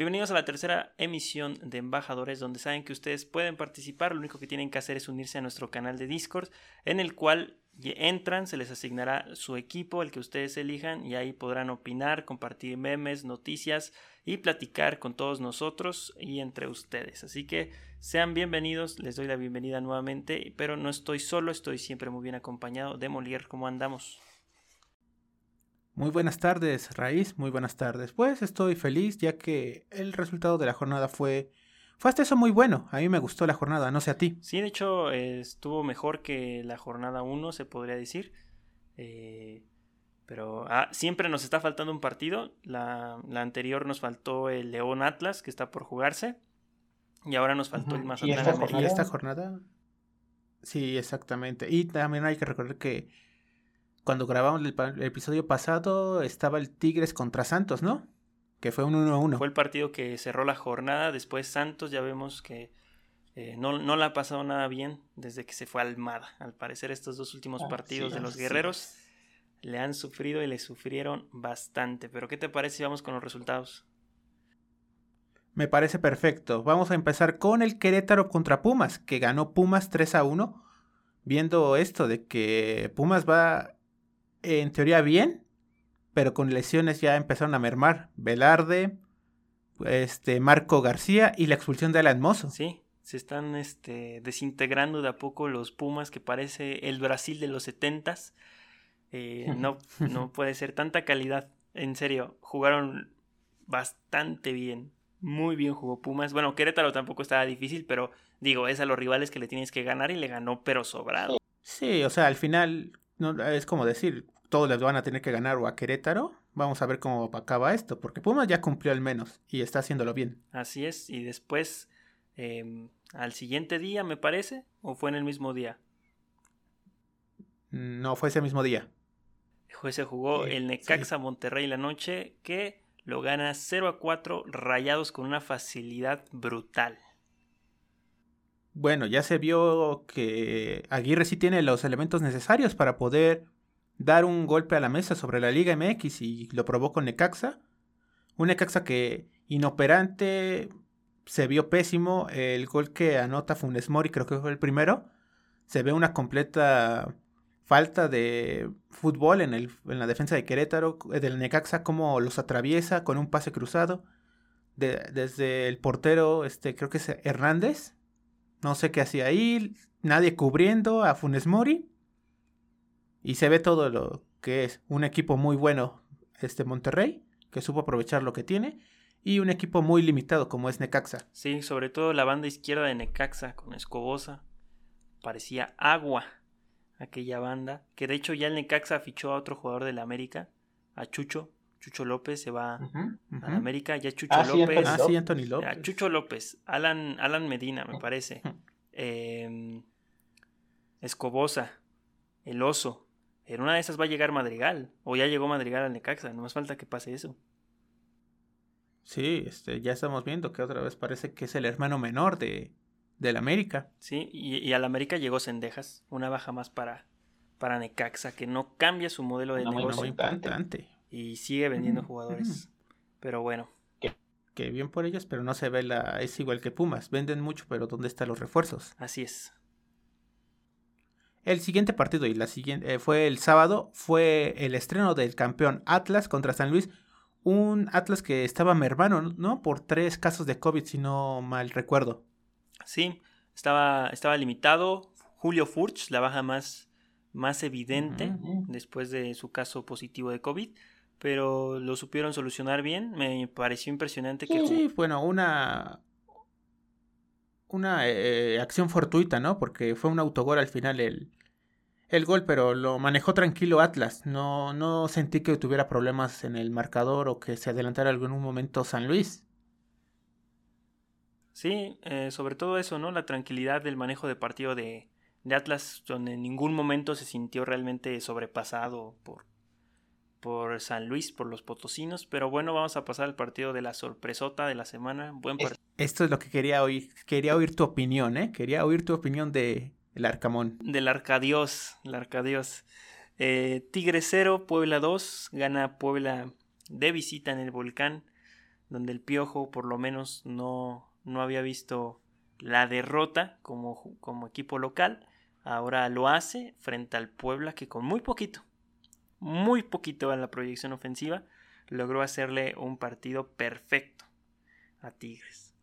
Bienvenidos a la tercera emisión de Embajadores, donde saben que ustedes pueden participar. Lo único que tienen que hacer es unirse a nuestro canal de Discord, en el cual entran, se les asignará su equipo, el que ustedes elijan, y ahí podrán opinar, compartir memes, noticias y platicar con todos nosotros y entre ustedes. Así que sean bienvenidos, les doy la bienvenida nuevamente, pero no estoy solo, estoy siempre muy bien acompañado de Molière. ¿Cómo andamos? Muy buenas tardes, Raíz. Muy buenas tardes. Pues estoy feliz ya que el resultado de la jornada fue, fue hasta eso muy bueno. A mí me gustó la jornada, no sé a ti. Sí, de hecho estuvo mejor que la jornada 1, se podría decir. Eh, pero ah, siempre nos está faltando un partido. La, anterior nos faltó el León Atlas, que está por jugarse. Y ahora nos faltó el Mazatlán. ¿Y esta, ¿Y esta jornada? Sí, exactamente. Y también hay que recordar que cuando grabamos el, episodio pasado estaba el Tigres contra Santos, ¿no? Que fue un 1-1. Fue el partido que cerró la jornada. Después Santos ya vemos que eh, no, no le ha pasado nada bien desde que se fue Almada. Al parecer estos dos últimos partidos de los guerreros le han sufrido y le sufrieron bastante. Pero ¿qué te parece si vamos con los resultados? Me parece perfecto. Vamos a empezar con el Querétaro contra Pumas, que ganó Pumas 3 a 1. Viendo esto de que Pumas va en teoría bien, pero con lesiones ya empezaron a mermar. Velarde, este, Marco García y la expulsión de Alan Mozo. Sí, se están este, desintegrando de a poco los Pumas, que parece el Brasil de los setentas. Eh, no, no puede ser tanta calidad. En serio, jugaron bastante bien. Muy bien jugó Pumas. Bueno, Querétaro tampoco estaba difícil, pero digo, es a los rivales que le tienes que ganar y le ganó, pero sobrado. Sí, o sea, al final no, es como decir, todos les van a tener que ganar o a Querétaro. Vamos a ver cómo acaba esto, porque Pumas ya cumplió al menos y está haciéndolo bien. Así es, y después, em, al siguiente día, me parece, o fue en el mismo día. No, fue ese mismo día. Se jugó el Necaxa Monterrey la noche, que lo gana 0 a 4, rayados con una facilidad brutal. Bueno, ya se vio que Aguirre sí tiene los elementos necesarios para poder dar un golpe a la mesa sobre la Liga MX y lo probó con Necaxa. Un Necaxa que inoperante se vio pésimo. El gol que anota Funes Mori, creo que fue el primero. Se ve una completa falta de fútbol en, el, en la defensa de Querétaro, del Necaxa, como los atraviesa con un pase cruzado. desde el portero, este, creo que es Hernández, no sé qué hacía ahí, nadie cubriendo a Funes Mori. Y se ve todo lo que es un equipo muy bueno, este Monterrey, que supo aprovechar lo que tiene. Y un equipo muy limitado como es Necaxa. Sí, sobre todo la banda izquierda de Necaxa con Escobosa. Parecía agua aquella banda. Que de hecho ya el Necaxa fichó a otro jugador de la América, a Chucho. Chucho López se va a la América, ya Chucho ah, López. ah, sí, Anthony López. Chucho López, Alan, Alan Medina, me parece. Em, Escobosa, El Oso. En una de esas va a llegar Madrigal, o ya llegó Madrigal al Necaxa, no más falta que pase eso. Sí, este, ya estamos viendo que otra vez parece que es el hermano menor de, del América. Sí, y, y al América llegó Sendejas, una baja más para, para Necaxa, que no cambia su modelo de negocio. Muy importante y sigue vendiendo jugadores. Pero bueno. Que, bien por ellos, pero no se ve la. Es igual que Pumas. Venden mucho, pero ¿dónde están los refuerzos? Así es. El siguiente partido y la siguiente eh, fue el sábado, fue el estreno del campeón Atlas contra San Luis. Un Atlas que estaba mermano, ¿no? Por tres casos de COVID, si no mal recuerdo. Sí, estaba, estaba limitado. Julio Furch, la baja más, más evidente después de su caso positivo de COVID pero lo supieron solucionar bien. Me pareció impresionante que... Sí, bueno, una... Una eh, acción fortuita, ¿no? Porque fue un autogol al final el, el gol, pero lo manejó tranquilo Atlas. No, no sentí que tuviera problemas en el marcador o que se adelantara en algún momento San Luis. Sí, eh, sobre todo eso, ¿no? La tranquilidad del manejo de partido de, de Atlas, donde en ningún momento se sintió realmente sobrepasado por, por San Luis, por los potosinos. Pero bueno, vamos a pasar al partido de la sorpresota de la semana. Buen Esto es lo que quería oír. Quería oír tu opinión, ¿eh? Quería oír tu opinión de el Arcamón. Del Arcadios, el Arcadios. Eh, Tigre 0, Puebla 2. Gana Puebla de visita en el volcán. donde el Piojo por lo menos no, no había visto la derrota como, como equipo local. Ahora lo hace frente al Puebla que con muy poquito, muy poquito en la proyección ofensiva, logró hacerle un partido perfecto a Tigres.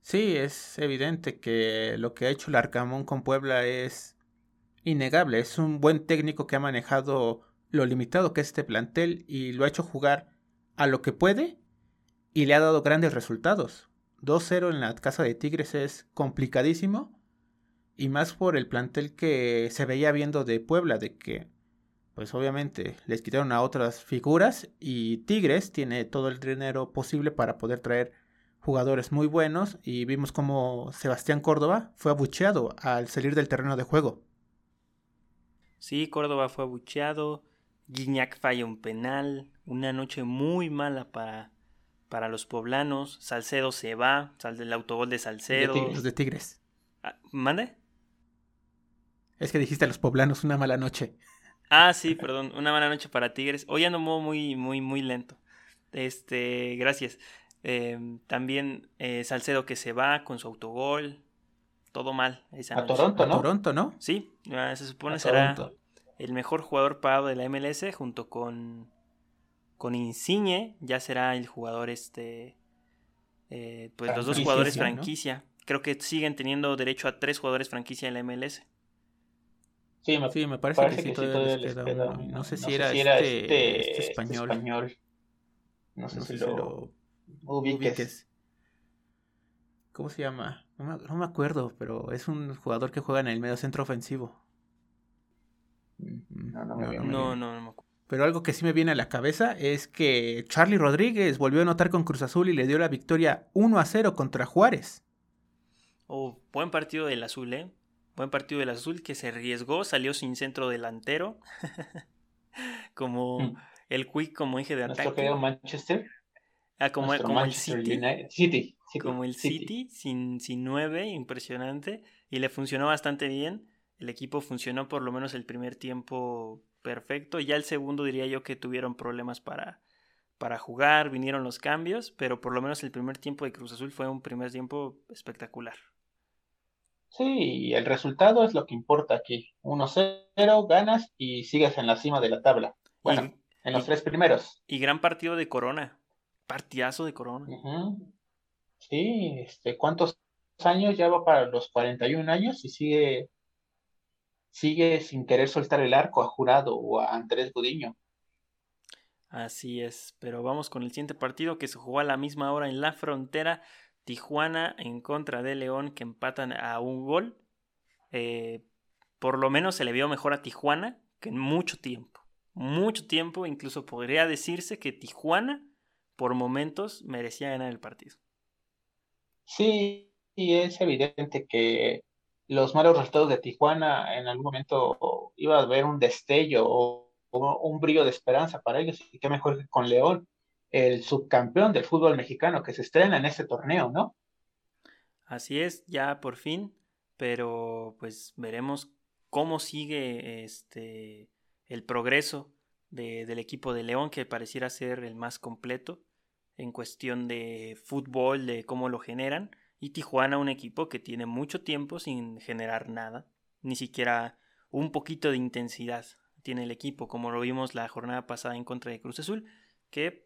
Sí, es evidente que lo que ha hecho el Arcamón con Puebla es innegable. Es un buen técnico que ha manejado lo limitado que es este plantel y lo ha hecho jugar a lo que puede y le ha dado grandes resultados. 2-0 en la casa de Tigres es complicadísimo y más por el plantel que se veía viendo de Puebla, de que pues obviamente les quitaron a otras figuras y Tigres tiene todo el dinero posible para poder traer jugadores muy buenos y vimos como Sebastián Córdoba fue abucheado al salir del terreno de juego. Sí, Córdoba fue abucheado, Guiñac falla un penal, una noche muy mala para, para los poblanos, Salcedo se va, sale el autogol de Salcedo. Los de Tigres. Ah, ¿Mande? Es que dijiste a los poblanos una mala noche. Ah, sí, perdón, una mala noche para Tigres. Hoy ando muy, muy, muy lento. Este, gracias. Em, también eh, Salcedo que se va con su autogol. Todo mal. Esa a Toronto, ¿no? A Toronto, ¿no? Sí, ah, se supone será el mejor jugador pagado de la MLS junto con con Insigne ya será el jugador este eh, pues los dos jugadores franquicia creo que siguen teniendo derecho a tres jugadores franquicia en la MLS Sí, me, parece, que, sí, todavía les queda, No, sé si, era, este, este, este, este español. No sé, si, lo, ubiques. ¿Cómo se llama? No me, acuerdo, pero es un jugador que juega en el medio centro ofensivo. Mm, no, no, me no, no, me acuerdo. Pero algo que sí me viene a la cabeza es que Charlie Rodríguez volvió a anotar con Cruz Azul y le dio la victoria 1 a 0 contra Juárez. Oh, buen partido del azul, ¿eh? Buen partido del azul que se arriesgó, salió sin centro delantero. como mm. el Quick como eje de ataque. Manchester? Ah, como, el City. Como el City, sin, sin nueve, impresionante. Y le funcionó bastante bien. El equipo funcionó por lo menos el primer tiempo perfecto. Ya el segundo diría yo que tuvieron problemas para, para jugar, vinieron los cambios, pero por lo menos el primer tiempo de Cruz Azul fue un primer tiempo espectacular. Sí, el resultado es lo que importa aquí. 1-0, ganas y sigues en la cima de la tabla. Bueno, en los tres primeros. Y gran partido de Corona. Partidazo de Corona. Sí, este, ¿cuántos años? Ya va para los 41 años y sigue, sigue sin querer soltar el arco a Jurado o a Andrés Gudiño. Así es, pero vamos con el siguiente partido que se jugó a la misma hora en la frontera. Tijuana en contra de León que empatan a un gol. Eh, por lo menos se le vio mejor a Tijuana que en mucho tiempo. Mucho tiempo, incluso podría decirse que Tijuana por momentos merecía ganar el partido. Sí, y es evidente que los malos resultados de Tijuana en algún momento iba a haber un destello o, un brillo de esperanza para ellos, y qué mejor que con León el subcampeón del fútbol mexicano que se estrena en este torneo, ¿no? Así es, ya por fin, pero pues veremos cómo sigue este el progreso del equipo de León, que pareciera ser el más completo en cuestión de fútbol, de cómo lo generan, y Tijuana un equipo que tiene mucho tiempo sin generar nada, ni siquiera un poquito de intensidad tiene el equipo, como lo vimos la jornada pasada en contra de Cruz Azul, que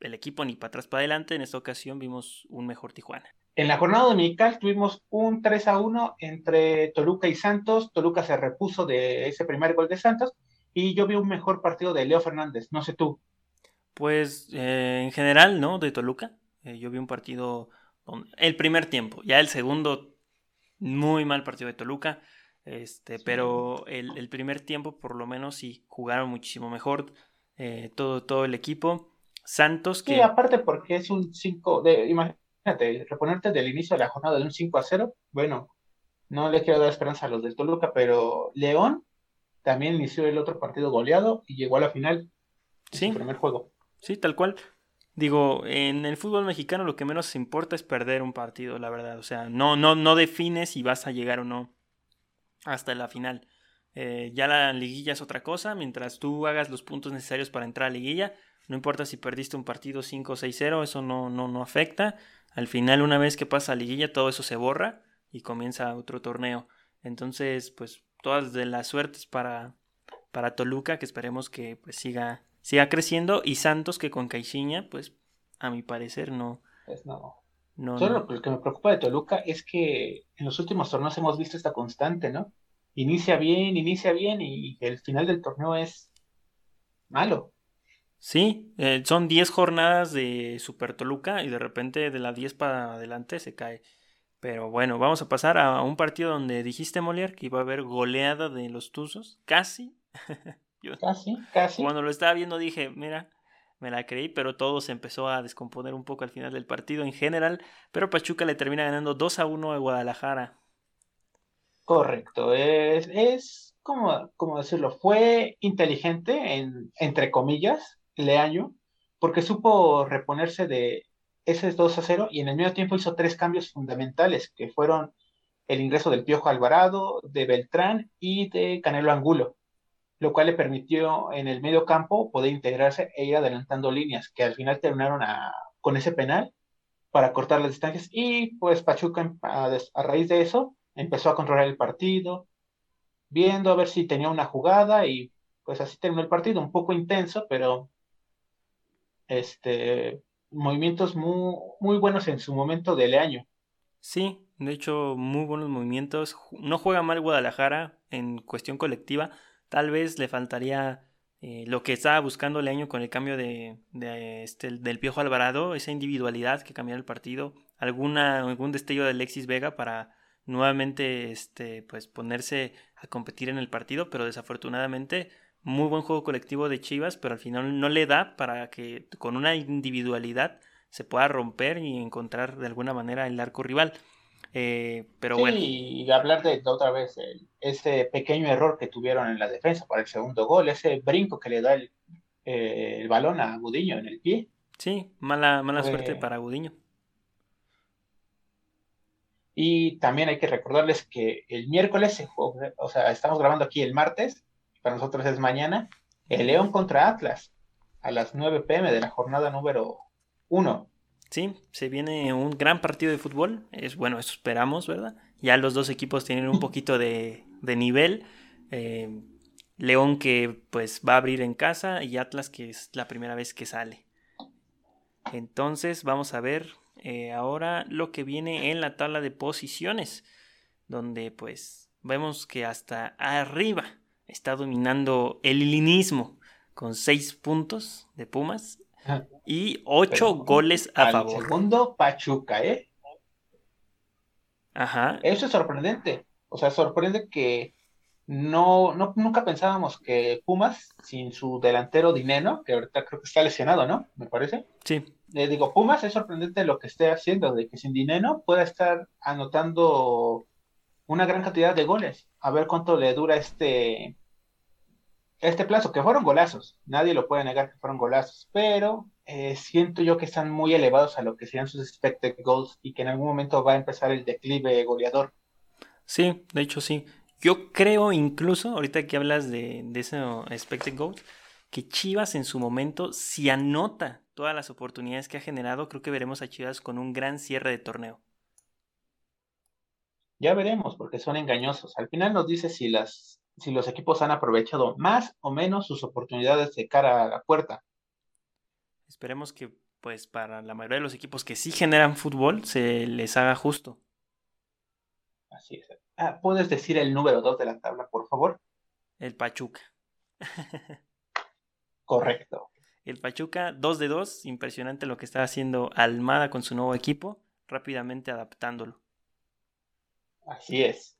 el equipo ni para atrás para adelante. En esta ocasión vimos un mejor Tijuana. En la jornada dominical tuvimos un 3 a 1 entre Toluca y Santos. Toluca se repuso de ese primer gol de Santos y yo vi un mejor partido de Leo Fernández. No sé tú. Pues eh, en general, ¿no? De Toluca. Eh, yo vi un partido, el primer tiempo, ya el segundo, muy mal partido de Toluca. Este, pero el, primer tiempo, por lo menos, sí jugaron muchísimo mejor eh, todo, todo el equipo. Santos que... Sí, aparte porque es un 5, de, imagínate, reponerte del inicio de la jornada de un 5 a 0, bueno, no le quiero dar esperanza a los del Toluca, pero León también inició el otro partido goleado y llegó a la final sí. primer juego. Sí, tal cual. Digo, en el fútbol mexicano lo que menos importa es perder un partido, la verdad. O sea, no, no, no defines si vas a llegar o no hasta la final. Eh, ya la liguilla es otra cosa. Mientras tú hagas los puntos necesarios para entrar a la liguilla, No importa si perdiste un partido 5 o 6-0, eso no, no, no afecta. Al final, una vez que pasa a liguilla, todo eso se borra y comienza otro torneo. Entonces, pues todas de las suertes para, para Toluca, que esperemos que pues, siga, siga creciendo. Y Santos, que con Caixinha, pues a mi parecer no. Pues no. no Solo lo que me preocupa de Toluca es que en los últimos torneos hemos visto esta constante, ¿no? Inicia bien, inicia bien y el final del torneo es malo. Sí, eh, son 10 jornadas de Super Toluca y de repente de las 10 para adelante se cae. Pero bueno, vamos a pasar a un partido donde dijiste, Molière, que iba a haber goleada de los Tuzos. Casi. casi, casi. Cuando lo estaba viendo dije, mira, me la creí, pero todo se empezó a descomponer un poco al final del partido en general. Pero Pachuca le termina ganando 2 a 1 a Guadalajara. Correcto, es, es como, como decirlo, fue inteligente, en, entre comillas, Leaño, porque supo reponerse de ese 2 a 0 y en el medio tiempo hizo tres cambios fundamentales, que fueron el ingreso del Piojo Alvarado, de Beltrán y de Canelo Angulo, lo cual le permitió en el medio campo poder integrarse e ir adelantando líneas, que al final terminaron con ese penal para cortar las distancias. Y pues Pachuca a, a raíz de eso empezó a controlar el partido, viendo a ver si tenía una jugada y pues así terminó el partido, un poco intenso, pero este movimientos muy, muy buenos en su momento del año. Sí, de hecho, muy buenos movimientos. No juega mal Guadalajara en cuestión colectiva. Tal vez le faltaría eh, lo que estaba buscando Leaño con el cambio de, de este, del Piojo Alvarado, esa individualidad que cambiara el partido, alguna, algún destello de Alexis Vega para nuevamente este, pues, ponerse a competir en el partido, pero desafortunadamente muy buen juego colectivo de Chivas, pero al final no le da para que con una individualidad se pueda romper y encontrar de alguna manera el arco rival. Eh, pero bueno. Y hablar de, otra vez ese pequeño error que tuvieron en la defensa para el segundo gol, ese brinco que le da el, eh, balón a Gudiño en el pie. Sí, mala, mala suerte para Gudiño. Y también hay que recordarles que el miércoles se o sea, estamos grabando aquí el martes, para nosotros es mañana, el León contra Atlas, a las 9 pm de la jornada número 1. Sí, se viene un gran partido de fútbol, es bueno, eso esperamos, ¿verdad? Ya los dos equipos tienen un poquito de, nivel. Eh, León que pues va a abrir en casa y Atlas que es la primera vez que sale. Entonces vamos a ver eh, ahora lo que viene en la tabla de posiciones, donde pues vemos que hasta arriba está dominando el ilinismo con seis puntos de Pumas y ocho goles a favor. Segundo, Pachuca, ¿eh? Ajá. Eso es sorprendente. O sea, sorprende que no, no, nunca pensábamos que Pumas, sin su delantero Dineno, que ahorita creo que está lesionado, ¿no? Me parece. Sí. Le digo, Pumas es sorprendente lo que esté haciendo, de que sin Dineno pueda estar anotando una gran cantidad de goles. A ver cuánto le dura este, este plazo, que fueron golazos. Nadie lo puede negar que fueron golazos, pero eh, siento yo que están muy elevados a lo que serían sus expected goals y que en algún momento va a empezar el declive goleador. Sí, de hecho sí. Yo creo incluso, ahorita que hablas de, de ese expected goals, que Chivas en su momento, si anota todas las oportunidades que ha generado, creo que veremos a Chivas con un gran cierre de torneo. Ya veremos, porque son engañosos. Al final nos dice si, las, si los equipos han aprovechado más o menos sus oportunidades de cara a la puerta. Esperemos que, pues, para la mayoría de los equipos que sí generan fútbol, se les haga justo. Así es. Ah, ¿Puedes decir el número 2 de la tabla, por favor? El Pachuca. Correcto. El Pachuca, 2 de 2, impresionante lo que está haciendo Almada con su nuevo equipo, rápidamente adaptándolo. Así es.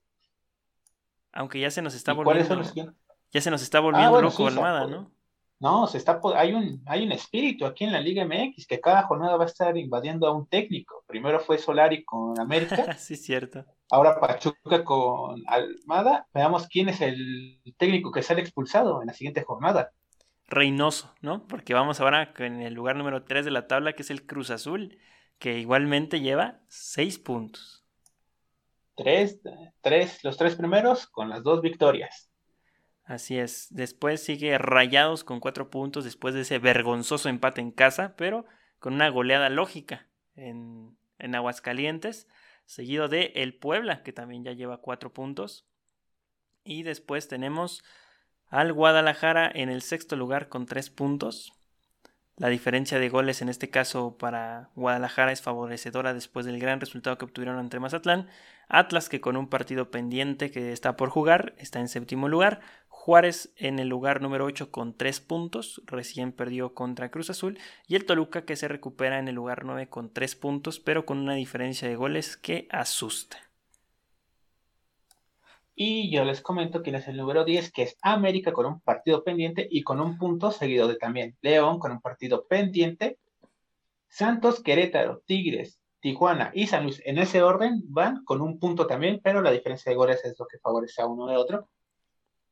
Aunque ya se nos está volviendo. Ya se nos está volviendo ah, loco Almada, ¿no? No, se está, hay, un, hay un espíritu aquí en la Liga MX que cada jornada va a estar invadiendo a un técnico. Primero fue Solari con América. sí, cierto. Ahora Pachuca con Almada. Veamos quién es el técnico que sale expulsado en la siguiente jornada. Reynoso, ¿no? Porque vamos ahora en el lugar número 3 de la tabla, que es el Cruz Azul, que igualmente lleva 6 puntos. Tres, tres, los tres primeros con las dos victorias. Así es. Después sigue Rayados con cuatro puntos después de ese vergonzoso empate en casa, pero con una goleada lógica en, en Aguascalientes, seguido de El Puebla, que también ya lleva cuatro puntos. Y después tenemos al Guadalajara en el sexto lugar con tres puntos. La diferencia de goles en este caso para Guadalajara es favorecedora después del gran resultado que obtuvieron ante Mazatlán. Atlas que con un partido pendiente que está por jugar está en séptimo lugar. Juárez en el lugar número 8 con 3 puntos, recién perdió contra Cruz Azul. Y el Toluca que se recupera en el lugar 9 con 3 puntos, pero con una diferencia de goles que asusta. Y yo les comento quién es el número 10, que es América con un partido pendiente y con un punto seguido de también León con un partido pendiente. Santos, Querétaro, Tigres, Tijuana y San Luis en ese orden van con un punto también, pero la diferencia de goles es lo que favorece a uno de otro.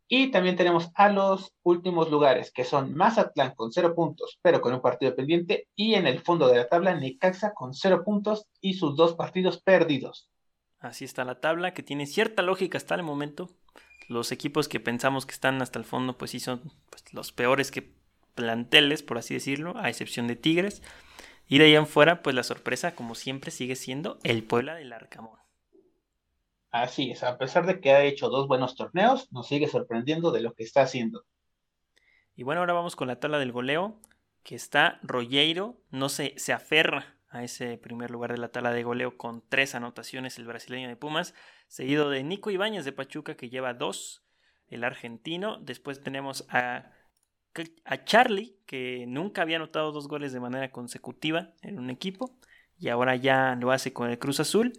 Y también tenemos a los últimos lugares, que son Mazatlán con cero puntos, pero con un partido pendiente, y en el fondo de la tabla Necaxa con cero puntos y sus dos partidos perdidos. Así está la tabla, que tiene cierta lógica hasta el momento. Los equipos que pensamos que están hasta el fondo, pues sí son pues, los peores que planteles, por así decirlo, a excepción de Tigres. Y de ahí en fuera, pues la sorpresa, como siempre, sigue siendo el Puebla del Arcamón. Así es, a pesar de que ha hecho dos buenos torneos, nos sigue sorprendiendo de lo que está haciendo. Y bueno, ahora vamos con la tabla del goleo, que está Rogueiro, no se, se aferra a ese primer lugar de la tabla de goleo con tres anotaciones el brasileño de Pumas, seguido de Nico Ibáñez de Pachuca que lleva dos, el argentino, después tenemos a, a Charlie que nunca había anotado dos goles de manera consecutiva en un equipo y ahora ya lo hace con el Cruz Azul,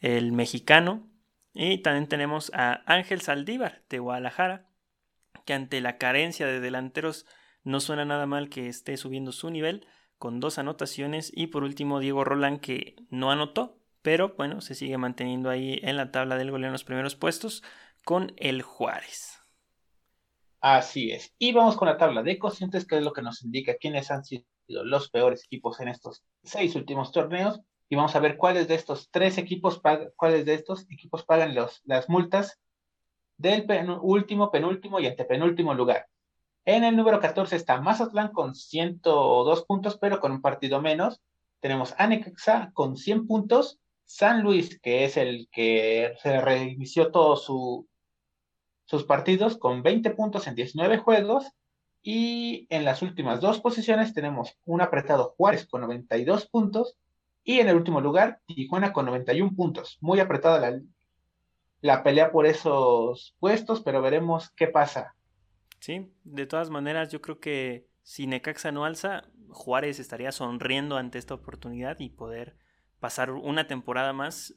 el mexicano, y también tenemos a Ángel Saldívar de Guadalajara, que ante la carencia de delanteros no suena nada mal que esté subiendo su nivel con dos anotaciones y por último Diego Roland que no anotó, pero bueno, se sigue manteniendo ahí en la tabla del goleo en los primeros puestos con el Juárez. Así es. Y vamos con la tabla de cocientes, que es lo que nos indica quiénes han sido los peores equipos en estos seis últimos torneos. Y vamos a ver cuáles de estos tres equipos, cuáles de estos equipos pagan las multas del último, penúltimo y antepenúltimo lugar. En el número 14 está Mazatlán con 102 puntos, pero con un partido menos. Tenemos Anexa con 100 puntos. San Luis, que es el que se reinició todos su, sus partidos, con 20 puntos en 19 juegos. Y en las últimas dos posiciones tenemos un apretado Juárez con 92 puntos. Y en el último lugar, Tijuana con 91 puntos. Muy apretada la, la pelea por esos puestos, pero veremos qué pasa. Sí, de todas maneras yo creo que si Necaxa no alza, Juárez estaría sonriendo ante esta oportunidad y poder pasar una temporada más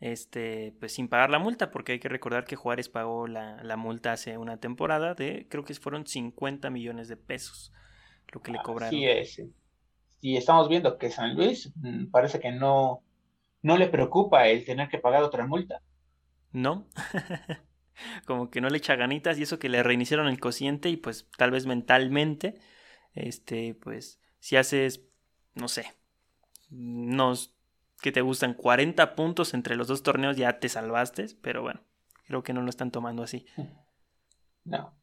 este, pues sin pagar la multa, porque hay que recordar que Juárez pagó la, la multa hace una temporada de, creo que fueron 50 millones de pesos lo que le cobraron. Sí, es. Y estamos viendo que San Luis mm, parece que no, no le preocupa el tener que pagar otra multa. No. como que no le echa ganitas y eso que le reiniciaron el cociente y pues tal vez mentalmente, este, pues si haces, no sé, unos que te gustan 40 puntos entre los dos torneos ya te salvaste, pero bueno, creo que no lo están tomando así. No.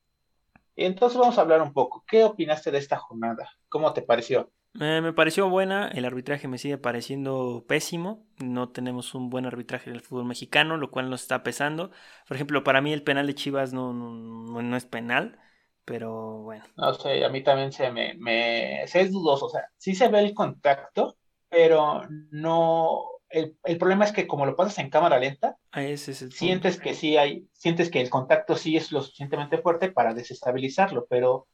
Entonces vamos a hablar un poco. ¿Qué opinaste de esta jornada? ¿Cómo te pareció? Eh, me pareció buena, el arbitraje me sigue pareciendo pésimo, no tenemos un buen arbitraje en el fútbol mexicano, lo cual nos está pesando. Por ejemplo, para mí el penal de Chivas no, no, es penal, pero bueno. No sé, a mí también se me, me se es dudoso, o sea, sí se ve el contacto, pero no, el, problema es que como lo pasas en cámara lenta, ah, sientes que sí hay, sientes que el contacto sí es lo suficientemente fuerte para desestabilizarlo, pero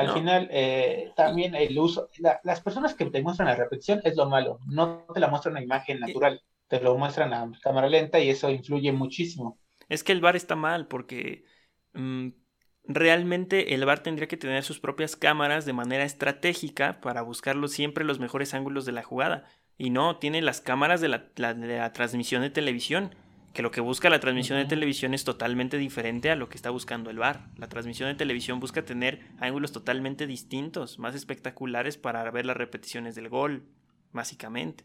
al final, eh, también el uso, las personas que te muestran la repetición es lo malo, no te la muestran una imagen natural, te lo muestran a cámara lenta y eso influye muchísimo. Es que el bar está mal porque mm, realmente el bar tendría que tener sus propias cámaras de manera estratégica para buscar siempre los mejores ángulos de la jugada. Y no, tiene las cámaras de la, de la transmisión de televisión que lo que busca la transmisión de televisión es totalmente diferente a lo que está buscando el bar. La transmisión de televisión busca tener ángulos totalmente distintos, más espectaculares para ver las repeticiones del gol, básicamente.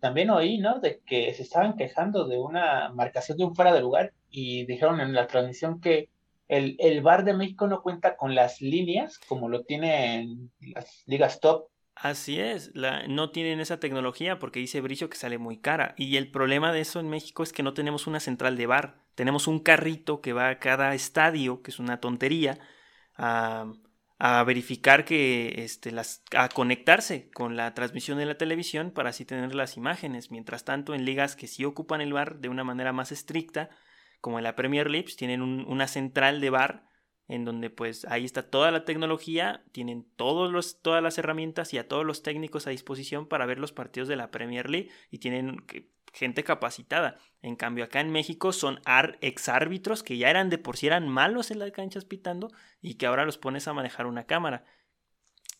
También oí, ¿no? De que se estaban quejando de una marcación de un fuera de lugar y dijeron en la transmisión que el, el VAR de México no cuenta con las líneas como lo tienen las ligas top. Así es, la, no tienen esa tecnología porque dice Bricio que sale muy cara. Y el problema de eso en México es que no tenemos una central de bar. Tenemos un carrito que va a cada estadio, que es una tontería, a, a verificar que este, las, a conectarse con la transmisión de la televisión para así tener las imágenes. Mientras tanto, en ligas que sí ocupan el bar de una manera más estricta, como en la Premier League, pues, tienen una central de bar en donde pues ahí está toda la tecnología, tienen todos los, todas las herramientas y a todos los técnicos a disposición para ver los partidos de la Premier League y tienen gente capacitada. En cambio acá en México son exárbitros que ya eran de por sí eran malos en las canchas pitando y que ahora los pones a manejar una cámara.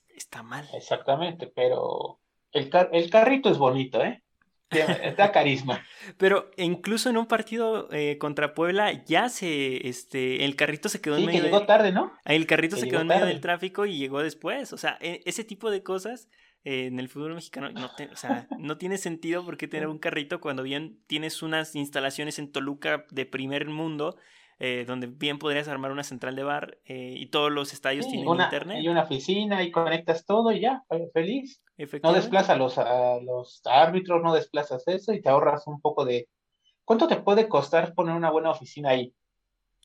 Está mal. Exactamente, pero el carrito es bonito, ¿eh? Da carisma. Pero incluso en un partido eh, contra Puebla ya se, este, el carrito se quedó en medio. Que llegó tarde, ¿no? El carrito se quedó en medio del tráfico y llegó después. O sea, e, ese tipo de cosas eh, en el fútbol mexicano no, o sea, no tiene sentido porque tener un carrito cuando bien tienes unas instalaciones en Toluca de primer mundo eh, donde bien podrías armar una central de bar eh, y todos los estadios tienen internet. Y una oficina y conectas todo y ya, feliz. No desplazas a los, a los árbitros, no desplazas eso y te ahorras un poco de... ¿Cuánto te puede costar poner una buena oficina ahí?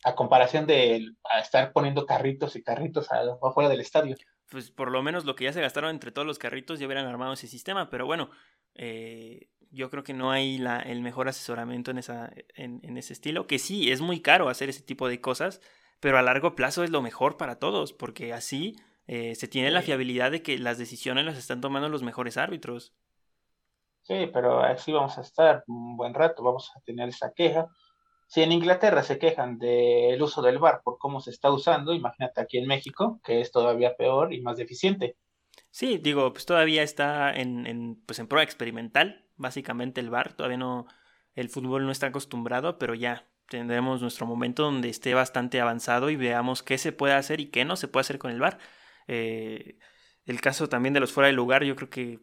A comparación de estar poniendo carritos y carritos afuera del estadio. Pues por lo menos lo que ya se gastaron entre todos los carritos ya hubieran armado ese sistema, pero bueno, eh, yo creo que no hay la, el mejor asesoramiento en, esa, en, ese estilo, que sí, es muy caro hacer ese tipo de cosas, pero a largo plazo es lo mejor para todos, porque así eh, se tiene la fiabilidad de que las decisiones las están tomando los mejores árbitros. Sí, pero así vamos a estar un buen rato, vamos a tener esa queja. Si en Inglaterra se quejan del uso del bar por cómo se está usando, imagínate aquí en México, que es todavía peor y más deficiente. Sí, digo, pues todavía está en, en, pues en prueba experimental, básicamente el bar, todavía no, el fútbol no está acostumbrado, pero ya tendremos nuestro momento donde esté bastante avanzado y veamos qué se puede hacer y qué no se puede hacer con el bar. Eh, el caso también de los fuera de lugar, yo creo que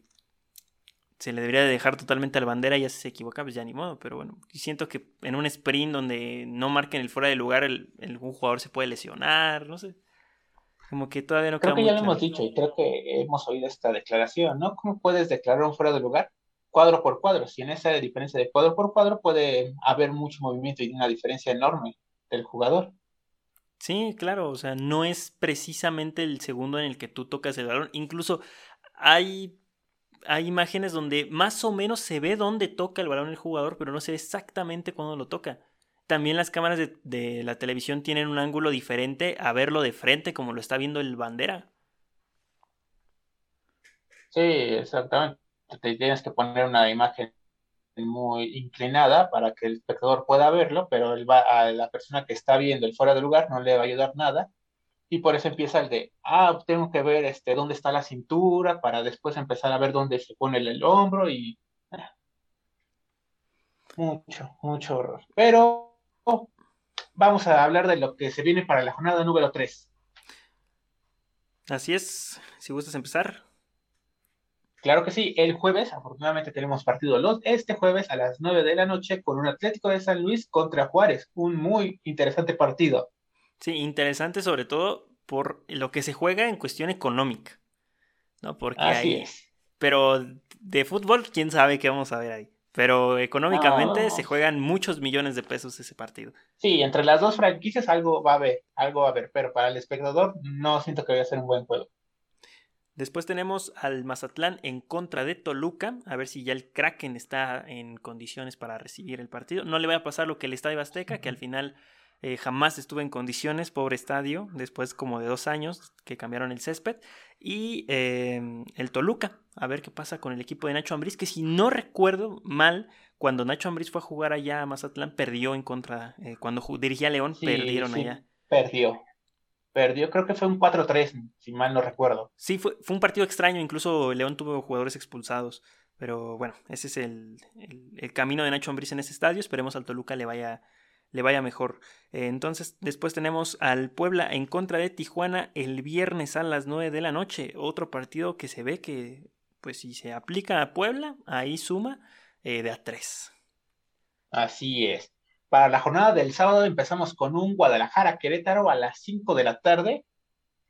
se le debería dejar totalmente a la bandera y ya si se equivoca, pues ya ni modo. Pero bueno, siento que en un sprint donde no marquen el fuera de lugar, el, un jugador se puede lesionar, no sé. Como que todavía no Creo que ya lo hemos dicho y creo que hemos oído esta declaración, ¿no? ¿Cómo puedes declarar un fuera de lugar cuadro por cuadro? Si en esa diferencia de cuadro por cuadro puede haber mucho movimiento y una diferencia enorme del jugador. Sí, claro, o sea, no es precisamente el segundo en el que tú tocas el balón. Incluso hay, hay imágenes donde más o menos se ve dónde toca el balón el jugador, pero no sé exactamente cuándo lo toca. También las cámaras de, la televisión tienen un ángulo diferente a verlo de frente como lo está viendo el bandera. Sí, exactamente. Te tienes que poner una imagen muy inclinada para que el espectador pueda verlo, pero va, a la persona que está viendo el fuera de lugar no le va a ayudar nada. Y por eso empieza el de, ah, tengo que ver este, dónde está la cintura para después empezar a ver dónde se pone el, hombro y... Ah, mucho, mucho horror. Pero vamos a hablar de lo que se viene para la jornada número 3. Así es, si gustas empezar. Claro que sí, el jueves, afortunadamente tenemos partido los, este jueves a las 9 de la noche con un Atlético de San Luis contra Juárez, un muy interesante partido. Sí, interesante sobre todo por lo que se juega en cuestión económica, ¿no? Porque Así es. Pero de fútbol, quién sabe qué vamos a ver ahí. Pero económicamente se juegan muchos millones de pesos ese partido. Sí, entre las dos franquicias algo va a haber, algo va a haber, pero para el espectador no siento que vaya a ser un buen juego. Después tenemos al Mazatlán en contra de Toluca, a ver si ya el Kraken está en condiciones para recibir el partido. No le va a pasar lo que el Estadio Azteca, que al final eh, jamás estuvo en condiciones, pobre estadio, después como de dos años que cambiaron el césped. Y em, el Toluca, a ver qué pasa con el equipo de Nacho Ambriz, que si no recuerdo mal, cuando Nacho Ambriz fue a jugar allá a Mazatlán, perdió en contra, eh, cuando dirigía a León, perdieron allá. Perdió. Perdió, creo que fue un 4-3, si mal no recuerdo. Sí, fue, fue un partido extraño, incluso León tuvo jugadores expulsados. Pero bueno, ese es el, el camino de Nacho Ambriz en ese estadio. Esperemos al Toluca le vaya le vaya mejor. Eh, entonces, después tenemos al Puebla en contra de Tijuana el viernes a las 9 de la noche. Otro partido que se ve que, pues si se aplica a Puebla, ahí suma eh, de a 3. Así es. Para la jornada del sábado empezamos con un Guadalajara Querétaro a las 5 de la tarde.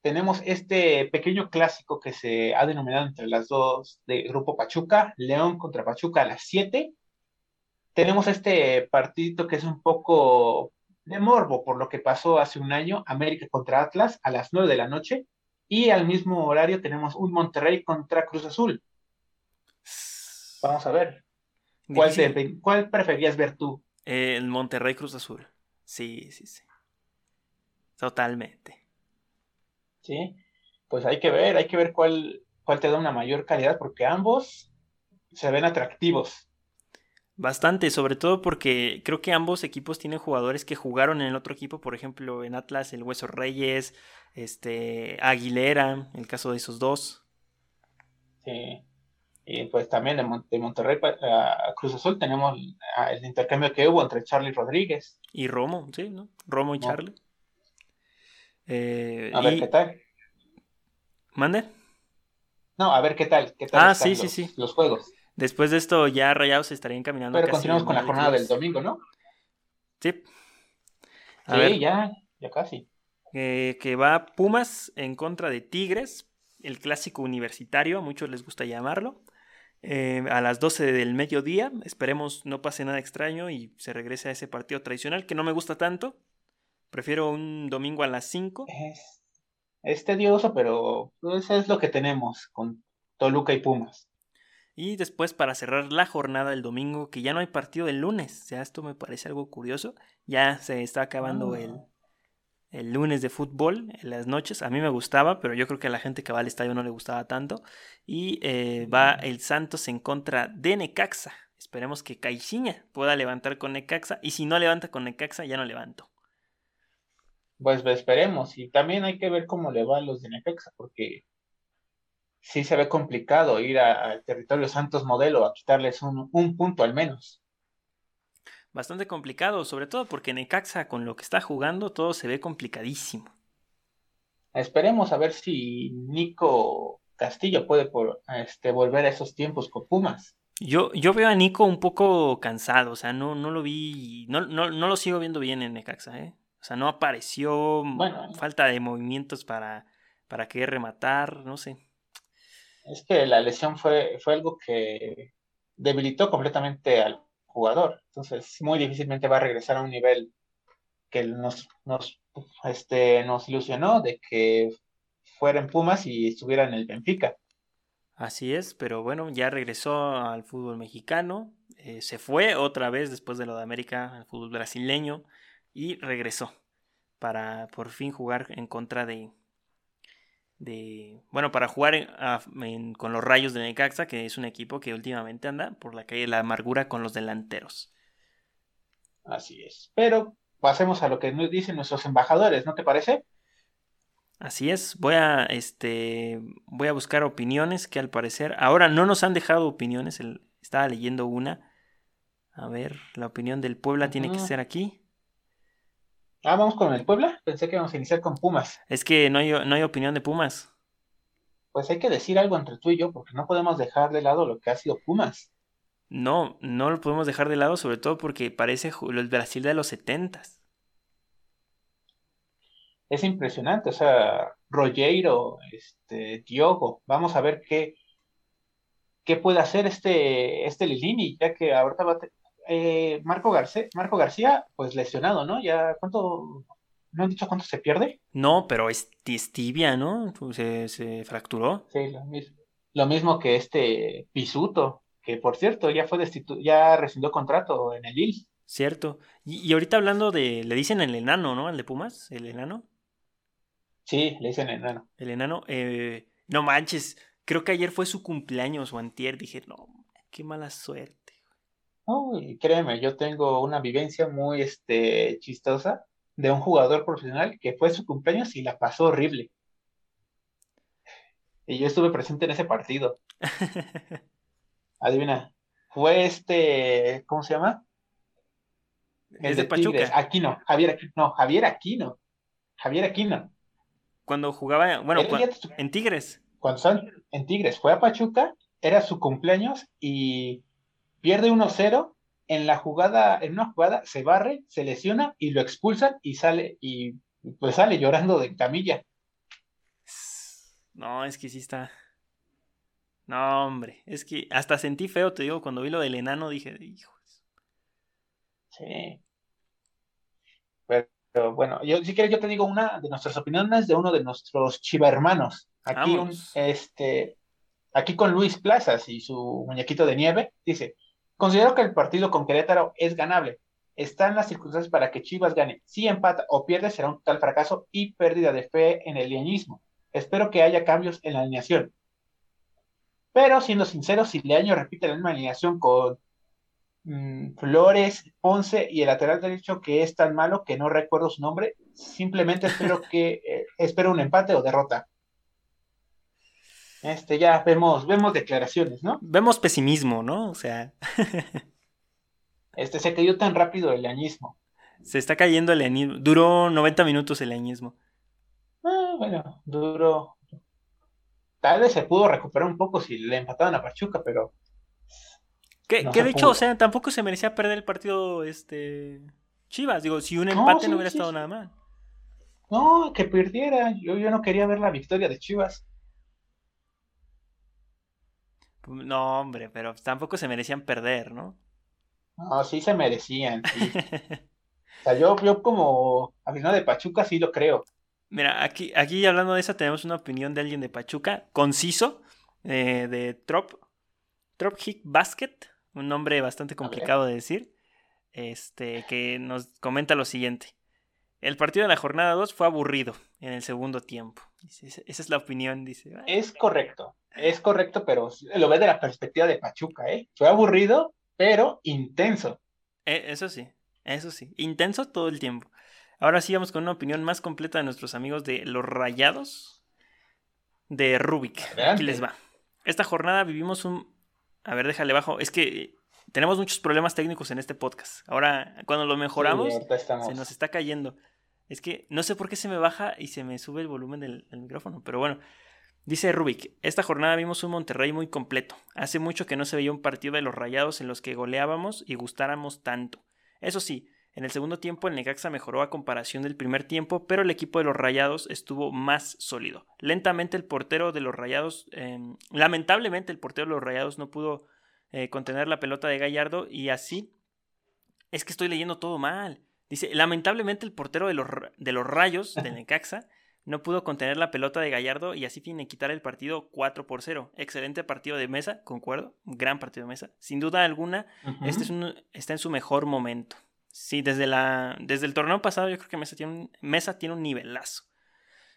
Tenemos este pequeño clásico que se ha denominado entre las dos de Grupo Pachuca, León contra Pachuca a las 7. Tenemos este partido que es un poco de morbo por lo que pasó hace un año, América contra Atlas a las 9 de la noche. Y al mismo horario tenemos un Monterrey contra Cruz Azul. Vamos a ver. ¿Cuál, ¿cuál preferías ver tú? El Monterrey Cruz Azul. Sí, sí, sí. Totalmente. Sí, pues hay que ver, hay que ver cuál, cuál te da una mayor calidad, porque ambos se ven atractivos. Bastante, sobre todo porque creo que ambos equipos tienen jugadores que jugaron en el otro equipo, por ejemplo, en Atlas, el Hueso Reyes, este, Aguilera, el caso de esos dos. Sí. Y pues también de, Monterrey a Cruz Azul tenemos el intercambio que hubo entre Charlie Rodríguez. Y Romo, sí, ¿no? Romo y Charlie. Eh, a ver qué tal. ¿Mande? No, a ver qué tal. Qué tal ah, sí, sí, sí. Los juegos. Después de esto ya Rayados estarían caminando. Pero continuamos con la jornada del domingo, ¿no? Sí. sí, ya, ya casi. Eh, que va Pumas en contra de Tigres, el clásico universitario, a muchos les gusta llamarlo. Eh, a las 12 del mediodía. Esperemos no pase nada extraño y se regrese a ese partido tradicional que no me gusta tanto. Prefiero un domingo a las 5. Es, es tedioso, pero eso es lo que tenemos con Toluca y Pumas. Y después para cerrar la jornada del domingo, que ya no hay partido el lunes. O sea, esto me parece algo curioso. Ya se está acabando el, ah el lunes de fútbol en las noches. A mí me gustaba, pero yo creo que a la gente que va al estadio no le gustaba tanto. Y eh, va el Santos en contra de Necaxa. Esperemos que Caixinha pueda levantar con Necaxa. Y si no levanta con Necaxa, ya no levanto. Pues esperemos. Y también hay que ver cómo le va a los de Necaxa, porque sí se ve complicado ir al territorio Santos modelo a quitarles un, un punto al menos bastante complicado, sobre todo porque Necaxa con lo que está jugando todo se ve complicadísimo. Esperemos a ver si Nico Castillo puede por, este, volver a esos tiempos con Pumas. Yo, yo veo a Nico un poco cansado, o sea, no, no lo vi, no, no, no lo sigo viendo bien en Necaxa, ¿eh? O sea, no apareció, falta de movimientos para, para querer rematar, no sé. Es que la lesión fue, fue algo que debilitó completamente al, jugador. Entonces, muy difícilmente va a regresar a un nivel que nos, nos, este, nos ilusionó de que fuera en Pumas y estuviera en el Benfica. Así es, pero bueno, ya regresó al fútbol mexicano, eh, se fue otra vez después de lo de América al fútbol brasileño y regresó para por fin jugar en contra de, de bueno, para jugar con los Rayos de Necaxa, que es un equipo que últimamente anda por la calle de la amargura con los delanteros. Así es. Pero pasemos a lo que nos dicen nuestros embajadores, ¿no te parece? Así es, voy a este voy a buscar opiniones que al parecer ahora no nos han dejado opiniones, estaba leyendo una. A ver, la opinión del Puebla tiene que ser aquí. Ah, vamos con el Puebla. Pensé que íbamos a iniciar con Pumas. Es que no hay, no hay opinión de Pumas. Pues hay que decir algo entre tú y yo, porque no podemos dejar de lado lo que ha sido Pumas. No, no lo podemos dejar de lado, sobre todo porque parece el Brasil de los setentas. Es impresionante, o sea, Rogero, este, Diogo, vamos a ver qué, qué puede hacer este, este Lilini, ya que ahorita va a, eh, Marco, García, Marco García, pues lesionado, ¿no? Ya, ¿cuánto? ¿No han dicho cuánto se pierde? No, pero es, tibia, ¿no? Se, se fracturó. Sí, lo mismo, lo mismo que este Pisuto, que por cierto ya fue destituido, ya rescindió contrato en el Lille. Cierto. Y, ahorita hablando de, le dicen el enano, ¿no? El de Pumas, el enano. Sí, le dicen el enano. El enano, eh, no manches, creo que ayer fue su cumpleaños o antier, dije, no, qué mala suerte. Uy, créeme, yo tengo una vivencia muy este, chistosa de un jugador profesional que fue su cumpleaños y la pasó horrible. Y yo estuve presente en ese partido. Adivina, fue este, ¿cómo se llama? El de, Pachuca. Aquino, Javier Aquino, no, Javier Aquino. Javier Aquino. Cuando jugaba, bueno, en Tigres. Cuando son en Tigres, fue a Pachuca, era su cumpleaños y pierde 1-0 en la jugada, en una jugada, se barre, se lesiona y lo expulsan y sale, y pues sale llorando de camilla. No, es que sí está. No, hombre, es que hasta sentí feo, te digo, cuando vi lo del enano dije, hijos. Sí. Pero, bueno, yo si quieres yo te digo una de nuestras opiniones de uno de nuestros chiva hermanos. Aquí un, este aquí con Luis Plazas y su muñequito de nieve, dice, considero que el partido con Querétaro es ganable. Están las circunstancias para que Chivas gane. Si empata o pierde será un total fracaso y pérdida de fe en el leañismo. Espero que haya cambios en la alineación. Pero siendo sincero, si Leaño repite la misma alineación con mm, Flores, Ponce y el lateral derecho que es tan malo que no recuerdo su nombre, simplemente espero que eh, espero un empate o derrota. Este, ya vemos, vemos declaraciones, ¿no? Vemos pesimismo, ¿no? O sea. este se cayó tan rápido el leañismo. Se está cayendo el leañismo. Duró 90 minutos el leañismo. Ah, bueno, duró. Tal vez se pudo recuperar un poco si le empataban a Pachuca, pero. Que, de hecho, o sea, tampoco se merecía perder el partido este Chivas. Digo, si un empate no, hubiera estado nada mal. No, que perdiera. Yo, yo no quería ver la victoria de Chivas. No, hombre, pero tampoco se merecían perder, ¿no? No, sí se merecían. o sea, yo, yo como aficionado de Pachuca sí lo creo. Mira, aquí, aquí hablando de eso, tenemos una opinión de alguien de Pachuca, conciso, eh, de Trop, Trop Hick Basket, un nombre bastante complicado de decir, este, que nos comenta lo siguiente. El partido de la jornada 2 fue aburrido en el segundo tiempo. Esa es la opinión, dice. Es correcto, es correcto, pero lo ve de la perspectiva de Pachuca, ¿eh? Fue aburrido, pero intenso. Eh, eso sí, eso sí, intenso todo el tiempo. Ahora sí vamos con una opinión más completa de nuestros amigos de Los Rayados de Rubik. Aquí les va. Esta jornada vivimos un... A ver, déjale bajo. Es que tenemos muchos problemas técnicos en este podcast. Ahora, cuando lo mejoramos, se nos está cayendo. Es que no sé por qué se me baja y se me sube el volumen del, micrófono, pero bueno. Dice Rubik, esta jornada vimos un Monterrey muy completo. Hace mucho que no se veía un partido de los Rayados en los que goleábamos y gustáramos tanto. Eso sí, en el segundo tiempo el Necaxa mejoró a comparación del primer tiempo, pero el equipo de los Rayados estuvo más sólido. Lentamente el portero de los Rayados, em, lamentablemente el portero de los Rayados no pudo eh, contener la pelota de Gallardo y así es que estoy leyendo todo mal. Dice, lamentablemente el portero de los, de los Rayos del Necaxa no pudo contener la pelota de Gallardo y así quitar el partido 4 por 0. Excelente partido de mesa, concuerdo, gran partido de mesa. Sin duda alguna, este es un, está en su mejor momento. Sí, desde, la, desde el torneo pasado yo creo que Mesa tiene un, Mesa tiene un nivelazo.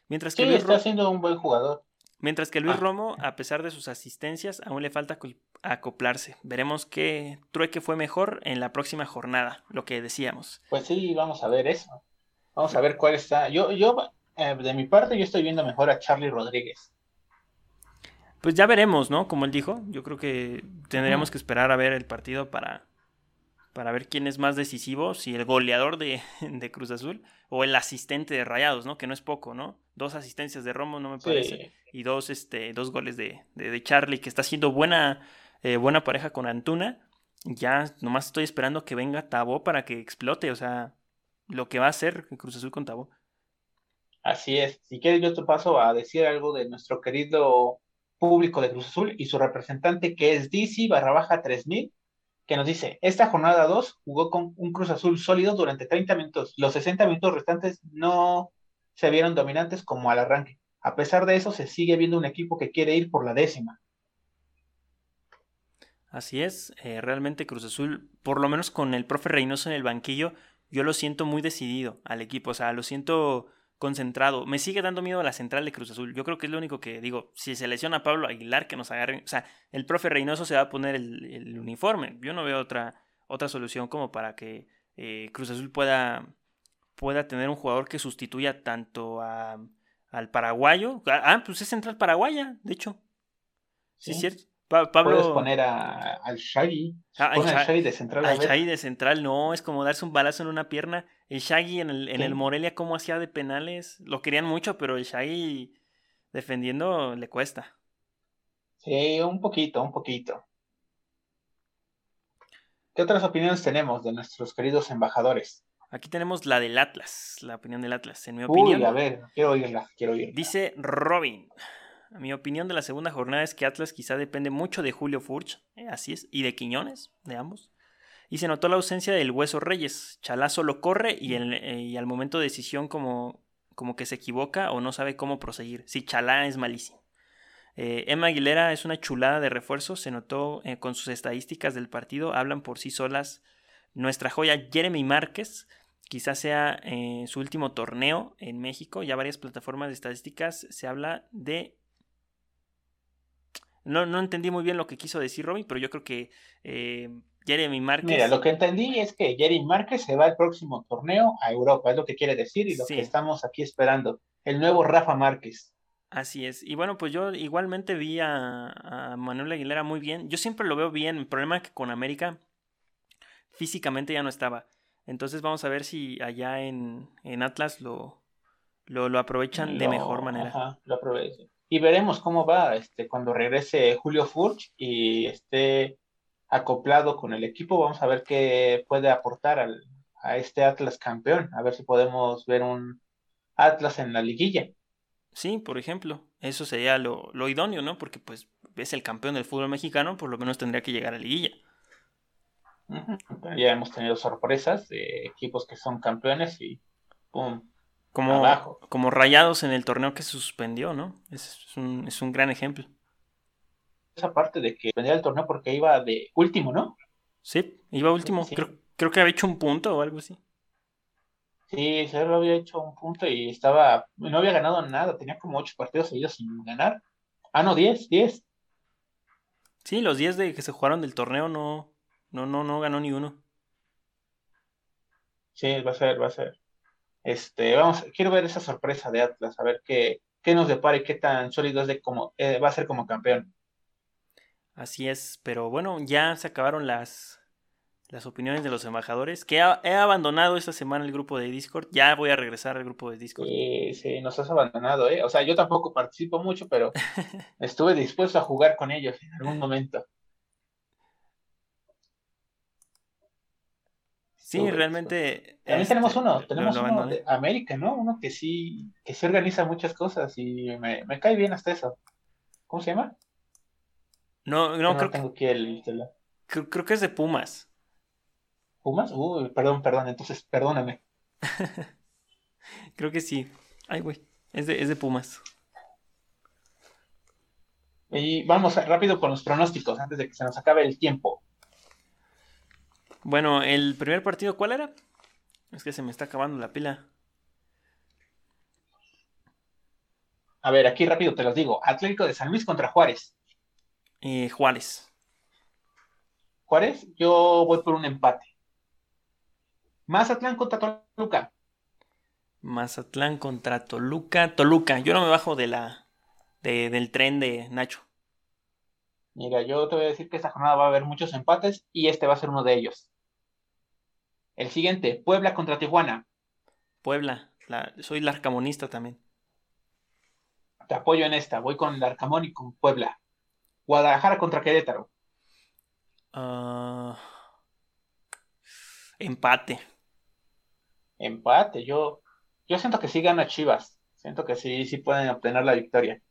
Mientras que Luis está siendo un buen jugador. Mientras que Luis ah. Romo, a pesar de sus asistencias, aún le falta acoplarse. Veremos qué trueque fue mejor en la próxima jornada, lo que decíamos. Pues sí, vamos a ver eso. Vamos a ver cuál está. Yo, yo eh, de mi parte, yo estoy viendo mejor a Charlie Rodríguez. Pues ya veremos, ¿no? Como él dijo, yo creo que tendríamos que esperar a ver el partido para, para ver quién es más decisivo, si el goleador de, Cruz Azul o el asistente de Rayados, ¿no? Que no es poco, ¿no? Dos asistencias de Romo, no me parece. Y dos, este, dos goles de, de, Charlie, que está haciendo buena, eh, buena pareja con Antuna. Ya nomás estoy esperando que venga Tabó para que explote, o sea, lo que va a hacer Cruz Azul con Tabó. Así es. Si quieres, yo te paso a decir algo de nuestro querido público de Cruz Azul y su representante que es DC barra baja 3000 que nos dice, esta jornada 2 jugó con un Cruz Azul sólido durante 30 minutos. Los 60 minutos restantes no se vieron dominantes como al arranque. A pesar de eso, se sigue viendo un equipo que quiere ir por la décima. Así es, eh, realmente Cruz Azul, por lo menos con el profe Reynoso en el banquillo, yo lo siento muy decidido al equipo, o sea, lo siento concentrado. Me sigue dando miedo a la central de Cruz Azul. Yo creo que es lo único que digo. Si se lesiona Pablo Aguilar, que nos agarren. O sea, el profe Reynoso se va a poner el, uniforme. Yo no veo otra, otra solución como para que eh, Cruz Azul pueda, pueda tener un jugador que sustituya tanto a, al paraguayo. Ah, pues es central paraguaya, de hecho. Sí, es cierto. Pablo... Puedes poner a, al Shaggy. Ah, al Shaggy de central. Al Shaggy de central, no, es como darse un balazo en una pierna. El Shaggy en el, en el Morelia, ¿cómo hacía de penales? Lo querían mucho, pero el Shaggy defendiendo le cuesta. Sí, un poquito, un poquito. ¿Qué otras opiniones tenemos de nuestros queridos embajadores? Aquí tenemos la del Atlas, la opinión del Atlas. En mi Uy, opinión, a ver, quiero oírla, quiero oírla. dice Robin. Mi opinión de la segunda jornada es que Atlas quizá depende mucho de Julio Furch, eh, así es, y de Quiñones, de ambos. Y se notó la ausencia del Hueso Reyes. Chalá solo corre eh, y al momento de decisión como, como que se equivoca o no sabe cómo proseguir. Sí, Chalá es malísimo. Eh, Emma Aguilera es una chulada de refuerzo, se notó eh, con sus estadísticas del partido, hablan por sí solas. Nuestra joya Jeremy Márquez, quizás sea su último torneo en México, ya varias plataformas de estadísticas se habla de... No, no entendí muy bien lo que quiso decir Robin, pero yo creo que Jeremy Márquez... Mira, lo que entendí es que Jerry Márquez se va al próximo torneo a Europa, es lo que quiere decir y lo Sí. que estamos aquí esperando. El nuevo Rafa Márquez. Así es. Y bueno, pues yo igualmente vi a, a Manuel Aguilera muy bien. Yo siempre lo veo bien. El problema es que con América físicamente ya no estaba. Entonces vamos a ver si allá en, en Atlas lo, lo, lo aprovechan de Lo- mejor manera. Ajá, lo aproveche. Y veremos cómo va este, cuando regrese Julio Furch y esté acoplado con el equipo. Vamos a ver qué puede aportar al- a este Atlas campeón. A ver si podemos ver un Atlas en la liguilla. Sí, por ejemplo. Eso sería lo, lo idóneo, ¿no? Porque pues es el campeón del fútbol mexicano, por lo menos tendría que llegar a liguilla. Ujú. Ya hemos tenido sorpresas de equipos que son campeones y ¡pum! Como, Abajo. como rayados en el torneo que se suspendió, ¿no? Es, es un, es un gran ejemplo. Esa parte de que venía el torneo porque iba de último, ¿no? Sí, iba último. Sí. Creo, creo que había hecho un punto o algo así. Sí, solo había hecho un punto y estaba, no había ganado nada, tenía como ocho partidos seguidos sin ganar. Ah, no, diez, diez. Sí, los 10 de que se jugaron del torneo no, no, no, no ganó ni uno. Sí, va a ser, va a ser. Este, vamos, quiero ver esa sorpresa de Atlas, a ver qué, qué nos depara y qué tan sólido es de como, eh, va a ser como campeón. Así es, pero bueno, ya se acabaron las, las opiniones de los embajadores. Que ha- he abandonado esta semana el grupo de Discord. Ya voy a regresar al grupo de Discord. Sí, sí, nos has abandonado, ¿eh? O sea, yo tampoco participo mucho, pero estuve dispuesto a jugar con ellos en algún momento. Sí, Estuve realmente. También este, tenemos uno, tenemos lo uno de América, ¿no? Uno que sí, que sí organiza muchas cosas y me, me cae bien hasta eso. ¿Cómo se llama? No, Que no, creo, que- tengo celular. creo, creo que es de Pumas. ¿Pumas? Uy, perdón, perdón, entonces perdóname. Creo que sí. Ay, güey. Es de, es de Pumas. Y vamos rápido con los pronósticos antes de que se nos acabe el tiempo. Bueno, el primer partido, ¿cuál era? Es que se me está acabando la pila. A ver, aquí rápido te los digo. Atlético de San Luis contra Juárez. Eh, Juárez. Juárez, yo voy por un empate. Mazatlán contra Toluca. Mazatlán contra Toluca. Toluca. Yo no me bajo de la, de- del tren de Nacho. Mira, yo te voy a decir que esta jornada va a haber muchos empates y este va a ser uno de ellos. El siguiente, Puebla contra Tijuana. Puebla. La, soy larcamonista también. Te apoyo en esta. Voy con el Arcamón y con Puebla. Guadalajara contra Querétaro. Ah, empate. Empate. Yo, yo siento que sí gana Chivas. Siento que sí, sí pueden obtener la victoria.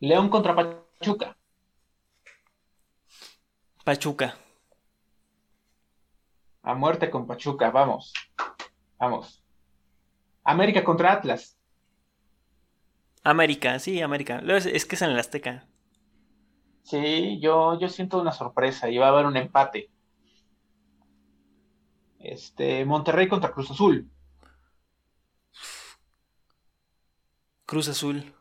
León contra Pachuca. Pachuca. A muerte con Pachuca. Vamos. Vamos. América contra Atlas. América, sí, América. Es, es que es en el Azteca. Sí, yo, yo siento una sorpresa y va a haber un empate. Este, Monterrey contra Cruz Azul. Cruz Azul.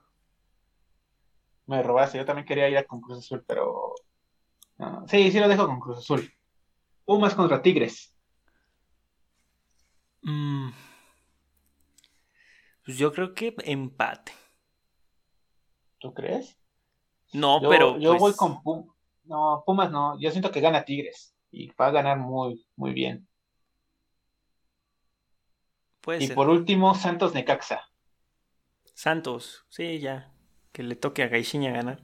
Me robaste, yo también quería ir a con Cruz Azul, pero. no. Sí, sí lo dejo con Cruz Azul. Pumas contra Tigres. Mm. Pues yo creo que empate. ¿Tú crees? No, Yo, pero. yo pues, voy con Pumas. No, Pumas no. Yo siento que gana Tigres. Y va a ganar muy, muy bien. Puede Y ser. por último, Santos Necaxa. Santos, sí, ya. Que le toque a Gaishiña ganar.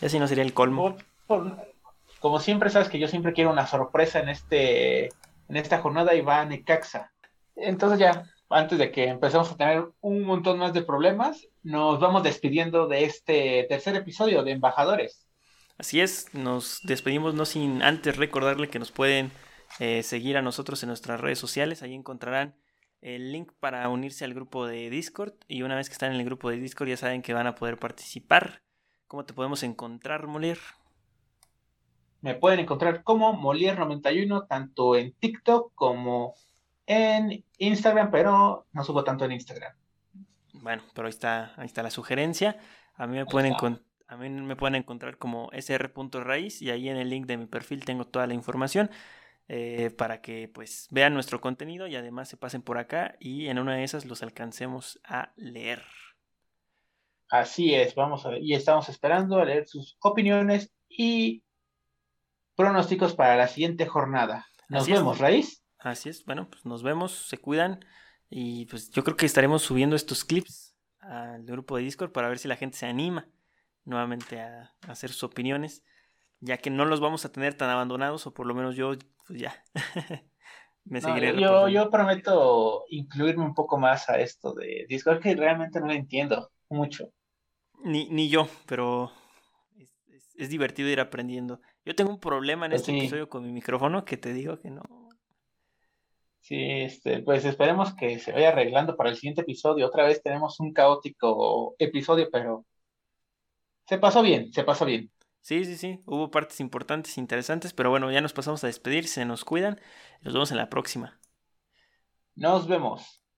Ya si no sería el colmo. Por- por- como siempre sabes que yo siempre quiero una sorpresa en este en esta jornada y va a Necaxa. Entonces ya, antes de que empecemos a tener un montón más de problemas, nos vamos despidiendo de este tercer episodio de Embajadores. Así es, nos despedimos no sin antes recordarle que nos pueden eh, seguir a nosotros en nuestras redes sociales, ahí encontrarán el link para unirse al grupo de Discord y una vez que están en el grupo de Discord ya saben que van a poder participar. ¿Cómo te podemos encontrar, Molier? Me pueden encontrar como Molier91 tanto en TikTok como en Instagram, pero no subo tanto en Instagram. Bueno, pero ahí está, ahí está la sugerencia. A mí me pueden a mí me pueden encontrar como sr.raíz y ahí en el link de mi perfil tengo toda la información. Eh, para que pues vean nuestro contenido y además se pasen por acá y en una de esas los alcancemos a leer. Así es, vamos a ver, y estamos esperando a leer sus opiniones y pronósticos para la siguiente jornada. Nos vemos, Raíz. Así es, bueno, pues nos vemos, se cuidan y pues yo creo que estaremos subiendo estos clips al grupo de Discord para ver si la gente se anima nuevamente a hacer sus opiniones ya que no los vamos a tener tan abandonados, o por lo menos yo, pues ya, me seguiré. yo, yo prometo incluirme un poco más a esto de Discord, que realmente no lo entiendo mucho. Ni, ni yo, pero es, divertido ir aprendiendo. Yo tengo un problema en pues este episodio con mi micrófono que te digo que no. Sí, este, pues esperemos que se vaya arreglando para el siguiente episodio. Otra vez tenemos un caótico episodio, pero se pasó bien, se pasó bien. Sí, sí, sí, hubo partes importantes, interesantes, pero bueno, ya nos pasamos a despedir, se nos cuidan, nos vemos en la próxima. Nos vemos.